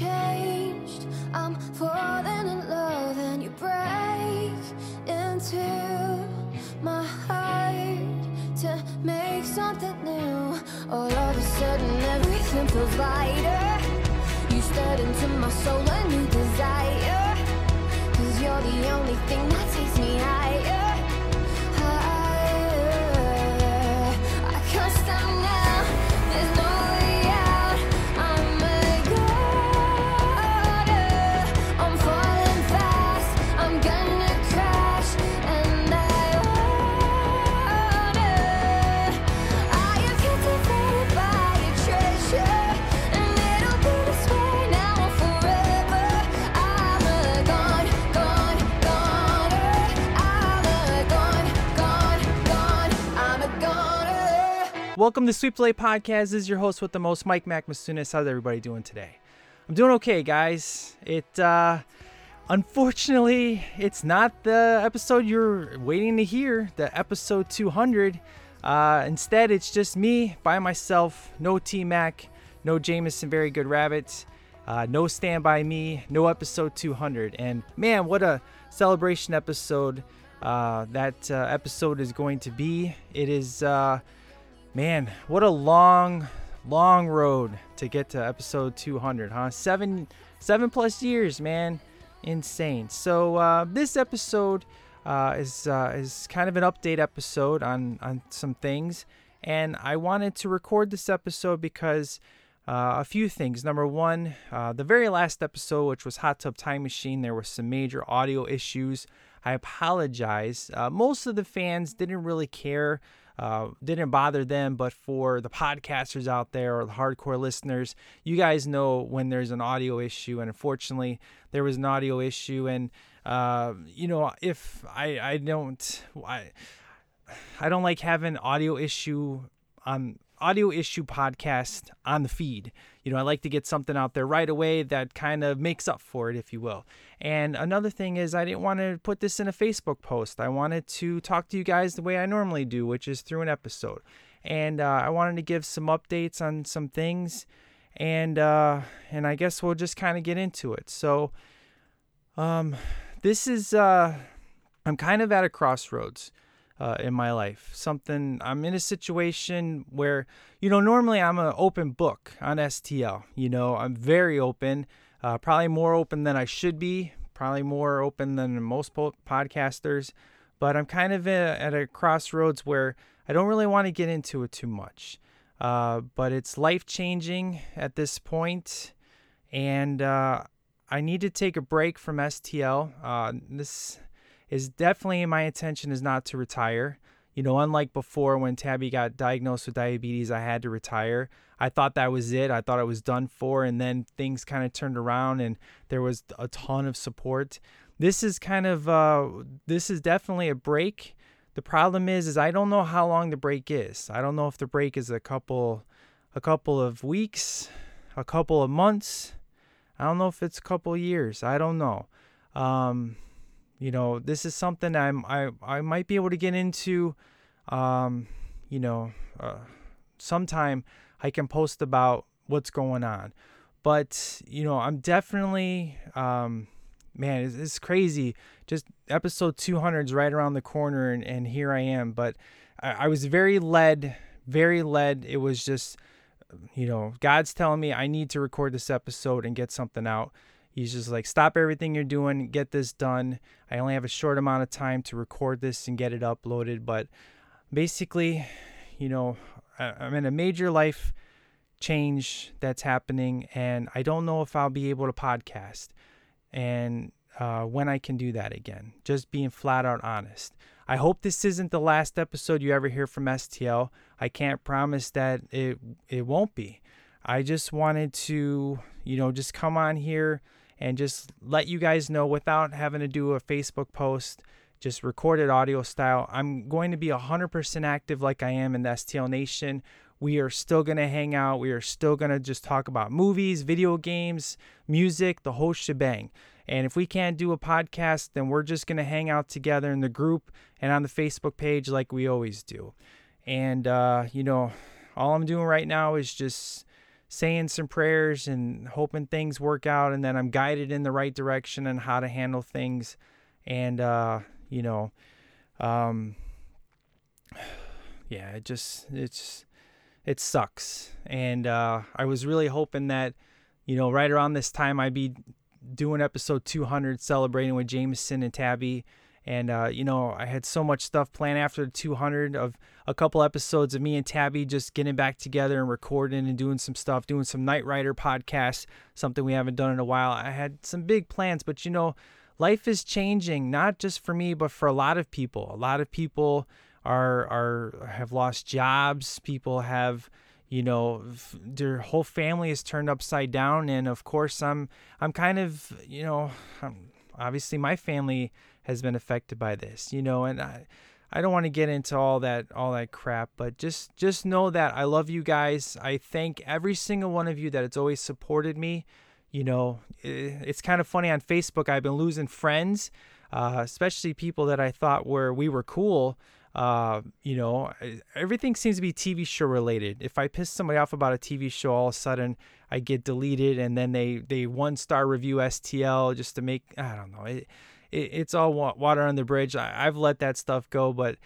changed. I'm falling in love, and you break into my heart to make something new. All of a sudden, everything feels lighter. You stirred into my soul and new Welcome to Sweep Delay Podcast. This is your host with the most, Mike Macmasunis. How's everybody doing today? I'm doing okay, guys. It uh unfortunately it's not the episode you're waiting to hear, the episode 200. Uh instead it's just me by myself, no T Mac, no Jameson Very Good Rabbit, uh, no Stand By Me, no episode 200. And man, what a celebration episode uh, that uh, episode is going to be. It is uh Man, what a long, long road to get to episode 200, huh? Seven, seven plus years, man, insane. So uh, this episode uh, is uh, is kind of an update episode on on some things, and I wanted to record this episode because uh, a few things. Number one, uh, the very last episode, which was Hot Tub Time Machine, there were some major audio issues. I apologize. Uh, most of the fans didn't really care uh, didn't bother them, but for the podcasters out there or the hardcore listeners, you guys know when there's an audio issue, and unfortunately, there was an audio issue. And uh, you know, if I I don't I I don't like having audio issue on audio issue podcast on the feed. You know, I like to get something out there right away that kind of makes up for it, if you will. And another thing is, I didn't want to put this in a Facebook post. I wanted to talk to you guys the way I normally do, which is through an episode. And uh, I wanted to give some updates on some things, and uh, and I guess we'll just kind of get into it. So, um, this is uh, I'm kind of at a crossroads uh, in my life. Something I'm in a situation where, you know, normally I'm an open book on STL. You know, I'm very open, uh, probably more open than I should be, probably more open than most po- podcasters. But I'm kind of a, at a crossroads where I don't really want to get into it too much. Uh, but it's life changing at this point, and uh, I need to take a break from STL. Uh, this is definitely my intention is not to retire. You know, unlike before when Tabby got diagnosed with diabetes, I had to retire. I thought that was it. I thought it was done for, and then things kind of turned around, and there was a ton of support. This is kind of uh, this is definitely a break. The problem is, is I don't know how long the break is. I don't know if the break is a couple, a couple of weeks, a couple of months. I don't know if it's a couple years. I don't know. Um, you know, this is something I'm I I might be able to get into. Um, you know, uh, sometime I can post about what's going on, but you know, I'm definitely um, man, it's, it's crazy. Just episode 200 is right around the corner, and, and here I am. But I, I was very led, very led. It was just, you know, God's telling me I need to record this episode and get something out. He's just like, stop everything you're doing, get this done. I only have a short amount of time to record this and get it uploaded. But basically, you know, I'm in a major life change that's happening, and I don't know if I'll be able to podcast and uh, when I can do that again. Just being flat out honest. I hope this isn't the last episode you ever hear from STL. I can't promise that it it won't be. I just wanted to, you know, just come on here and just let you guys know without having to do a Facebook post, just recorded audio style. I'm going to be 100% active like I am in the STL Nation. We are still going to hang out. We are still going to just talk about movies, video games, music, the whole shebang. And if we can't do a podcast, then we're just going to hang out together in the group and on the Facebook page like we always do. And, uh, you know, all I'm doing right now is just saying some prayers and hoping things work out and then I'm guided in the right direction and how to handle things. And uh you know um yeah it just it's it sucks. And uh I was really hoping that you know right around this time I'd be doing episode 200 celebrating with Jameson and Tabby and uh, you know I had so much stuff planned after the 200 of a couple episodes of me and Tabby just getting back together and recording and doing some stuff, doing some Knight Rider podcast, something we haven't done in a while. I had some big plans, but you know, life is changing not just for me, but for a lot of people. A lot of people are are have lost jobs. People have you know their whole family is turned upside down and of course i'm i'm kind of you know I'm, obviously my family has been affected by this, you know, and I I don't want to get into all that all that crap, but just just know that I love you guys. I thank every single one of you that has always supported me. You know, it's kind of funny on Facebook. I've been losing friends, uh, especially people that I thought were we were cool. Uh, you know, everything seems to be TV show related. If I piss somebody off about a TV show, all of a sudden I get deleted, and then they they one star review STL just to make I don't know. It, it, it's all water on the bridge. I, I've let that stuff go, but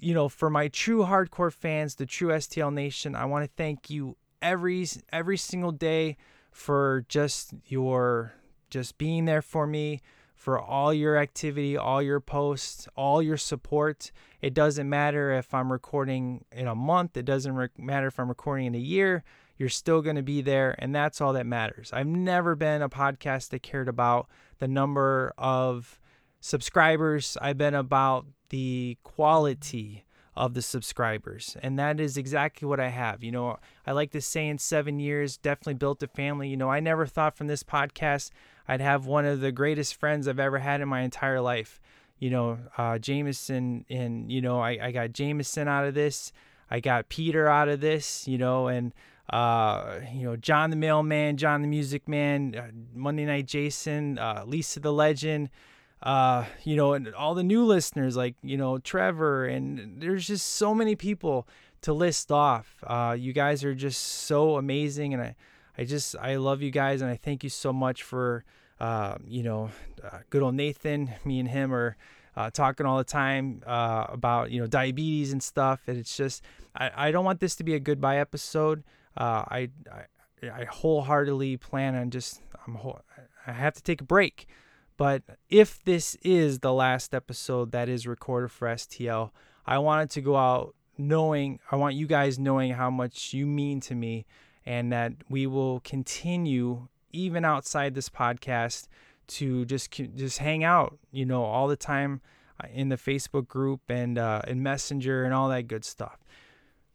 you know, for my true hardcore fans, the true STL Nation, I want to thank you every every single day for just your just being there for me, for all your activity, all your posts, all your support. It doesn't matter if I'm recording in a month, it doesn't re- matter if I'm recording in a year. You're still going to be there, and that's all that matters. I've never been a podcast that cared about the number of subscribers. I've been about the quality of the subscribers. And that is exactly what I have. You know, I like to say in seven years, definitely built a family. You know, I never thought from this podcast I'd have one of the greatest friends I've ever had in my entire life. You know, uh, Jameson, and, you know, I, I got Jameson out of this. I got Peter out of this, you know, and, uh, you know, John the Mailman, John the Music Man, uh, Monday Night Jason, uh, Lisa the Legend uh, you know, and all the new listeners like, you know, Trevor, and there's just so many people to list off. Uh, you guys are just so amazing, and I, I just, I love you guys, and I thank you so much for, uh, you know, uh, good old Nathan. Me and him are uh, talking all the time uh, about, you know, diabetes and stuff, and it's just, I, I don't want this to be a goodbye episode. Uh, I, I, I wholeheartedly plan on just, I'm, I have to take a break. But if this is the last episode that is recorded for STL, I wanted to go out knowing, I want you guys knowing how much you mean to me and that we will continue even outside this podcast to just just hang out, you know, all the time uh, in the Facebook group and uh, in Messenger and all that good stuff.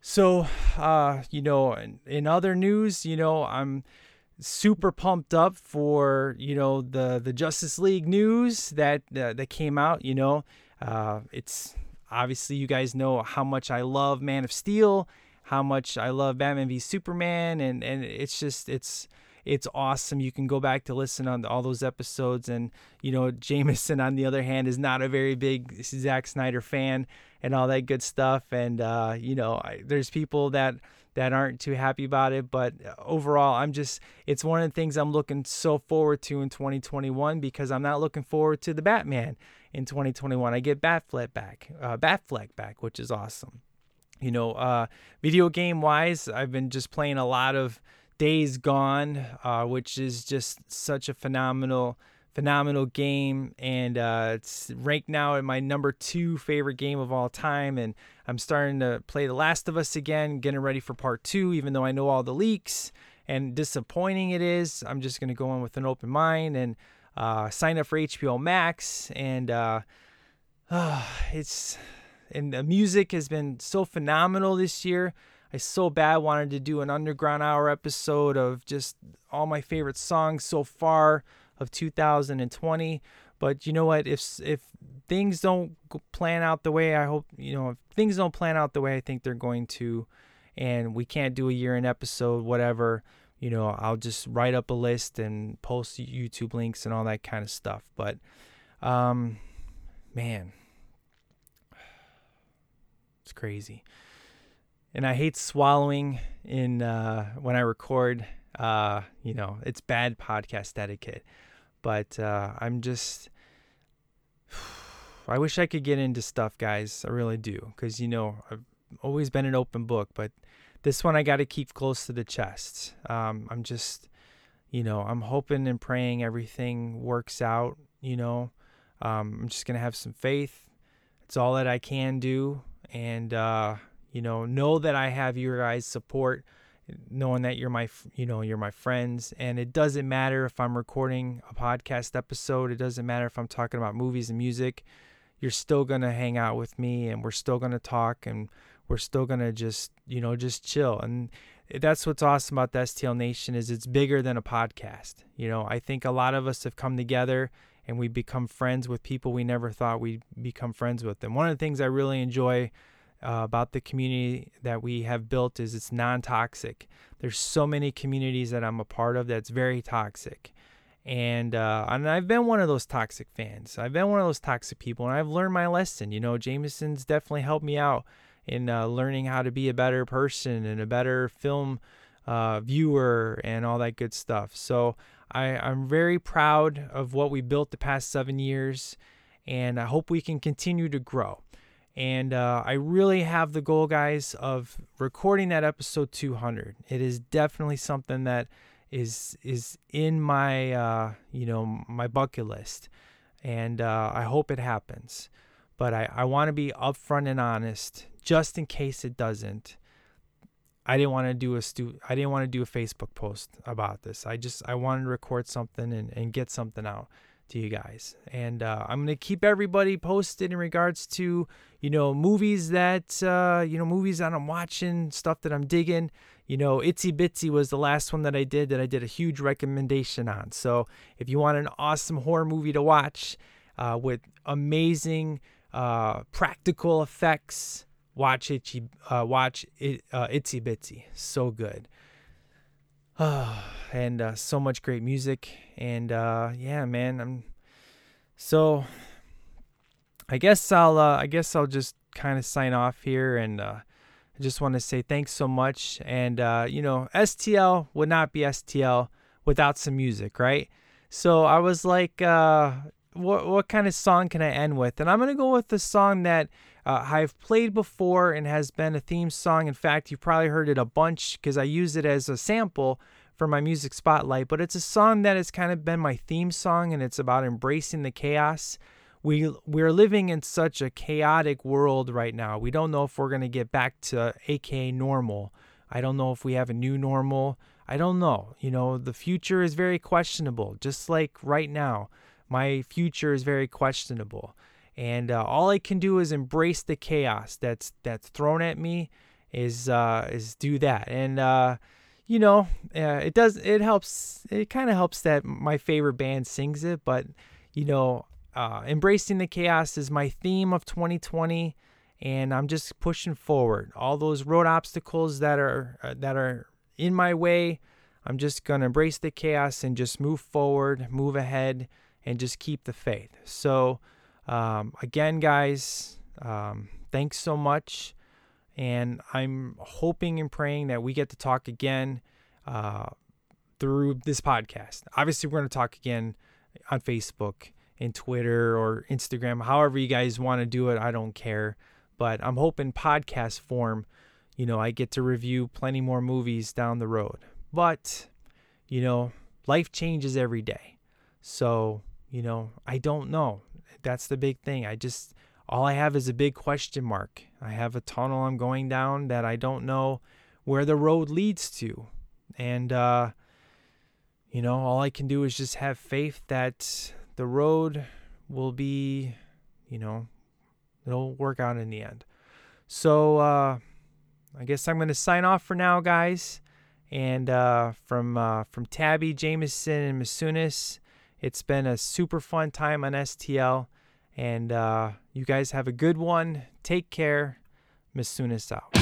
So, uh, you know, in, in other news, you know, I'm super pumped up for you know the the Justice League news that uh, that came out. You know, uh, it's obviously you guys know how much I love Man of Steel, how much I love Batman v Superman, and and it's just it's it's awesome. You can go back to listen on all those episodes, and you know Jameson on the other hand is not a very big Zack Snyder fan and all that good stuff, and uh, you know I, there's people that that aren't too happy about it. But overall, I'm just, it's one of the things I'm looking so forward to in 2021 because I'm not looking forward to the Batman in 2021. I get Batfleck back, uh, Batfleck back, which is awesome. You know, uh, video game wise, I've been just playing a lot of Days Gone, uh, which is just such a phenomenal phenomenal game, and uh, it's ranked now at my number two favorite game of all time. And I'm starting to play The Last of Us again, getting ready for part two, even though I know all the leaks and disappointing it is. I'm just gonna go in with an open mind and uh, sign up for HBO Max, and uh, it's and the music has been so phenomenal this year. I so bad wanted to do an underground hour episode of just all my favorite songs so far of 2020. But you know what? If if things don't plan out the way I hope, you know, if things don't plan out the way I think they're going to, and we can't do a year in episode, whatever, you know, I'll just write up a list and post YouTube links and all that kind of stuff. But, um, man, it's crazy. and I hate swallowing in uh, when I record. Uh, you know, it's bad podcast etiquette. But uh, I'm just, I wish I could get into stuff, guys. I really do, because you know I've always been an open book, but this one I got to keep close to the chest. Um, I'm just, you know, I'm hoping and praying everything works out. You know, um, I'm just gonna have some faith. It's all that I can do, and uh, you know, know that I have your guys' support, knowing that you're my, you know, you're my friends, and it doesn't matter if I'm recording a podcast episode. It doesn't matter if I'm talking about movies and music. You're still gonna hang out with me, and we're still gonna talk, and we're still gonna just, you know, just chill. And that's what's awesome about the STL Nation is it's bigger than a podcast. You know, I think a lot of us have come together and we become friends with people we never thought we'd become friends with. And one of the things I really enjoy uh, about the community that we have built is it's non-toxic. There's so many communities that I'm a part of that's very toxic, and uh, and I've been one of those toxic fans. I've been one of those toxic people, and I've learned my lesson. You know, Jameson's definitely helped me out in uh, learning how to be a better person and a better film uh, viewer and all that good stuff. So I, I'm very proud of what we built the past seven years, and I hope we can continue to grow. And uh, I really have the goal, guys, of recording that episode 200. It is definitely something that is is in my uh, you know my bucket list, and uh, I hope it happens. But I, I want to be upfront and honest, just in case it doesn't. I didn't want to do a stu- I didn't want to do a Facebook post about this. I just I wanted to record something and, and get something out to you guys. And uh, I'm gonna keep everybody posted in regards to you know movies that uh, you know movies that I'm watching, stuff that I'm digging. You know, Itsy Bitsy was the last one that I did that I did a huge recommendation on. So if you want an awesome horror movie to watch uh, with amazing uh, practical effects, watch Itchy, uh, watch it, uh, Itsy Bitsy. So good. and uh, so much great music. And uh, yeah, man, I'm so. I guess I'll. Uh, I guess I'll just kind of sign off here, and uh, I just want to say thanks so much. And uh, you know, STL would not be STL without some music, right? So I was like, uh, what what kind of song can I end with? And I'm gonna go with the song that uh, I've played before and has been a theme song. In fact, you've probably heard it a bunch because I use it as a sample for my music spotlight. But it's a song that has kind of been my theme song, and it's about embracing the chaos. We we're living in such a chaotic world right now. We don't know if we're gonna get back to AK normal. I don't know if we have a new normal. I don't know. You know, the future is very questionable, just like right now my future is very questionable and uh, all I can do is embrace the chaos that's that's thrown at me is uh, is do that and uh, you know uh, it does it helps it kind of helps that my favorite band sings it but you know uh, embracing the chaos is my theme of 2020 and I'm just pushing forward all those road obstacles that are uh, that are in my way I'm just gonna embrace the chaos and just move forward move ahead and just keep the faith. So, um, again, guys, um, thanks so much. And I'm hoping and praying that we get to talk again uh, through this podcast. Obviously, we're going to talk again on Facebook and Twitter or Instagram, however you guys want to do it. I don't care. But I'm hoping podcast form, you know, I get to review plenty more movies down the road. But, you know, life changes every day. So you know, I don't know. That's the big thing. I just, all I have is a big question mark. I have a tunnel I'm going down that I don't know where the road leads to. And, uh, you know, all I can do is just have faith that the road will be, you know, it'll work out in the end. So, uh, I guess I'm going to sign off for now, guys. And uh, from uh, from Tabby, Jameson, and Masunis, it's been a super fun time on STL. And uh, you guys have a good one. Take care. Masunis out.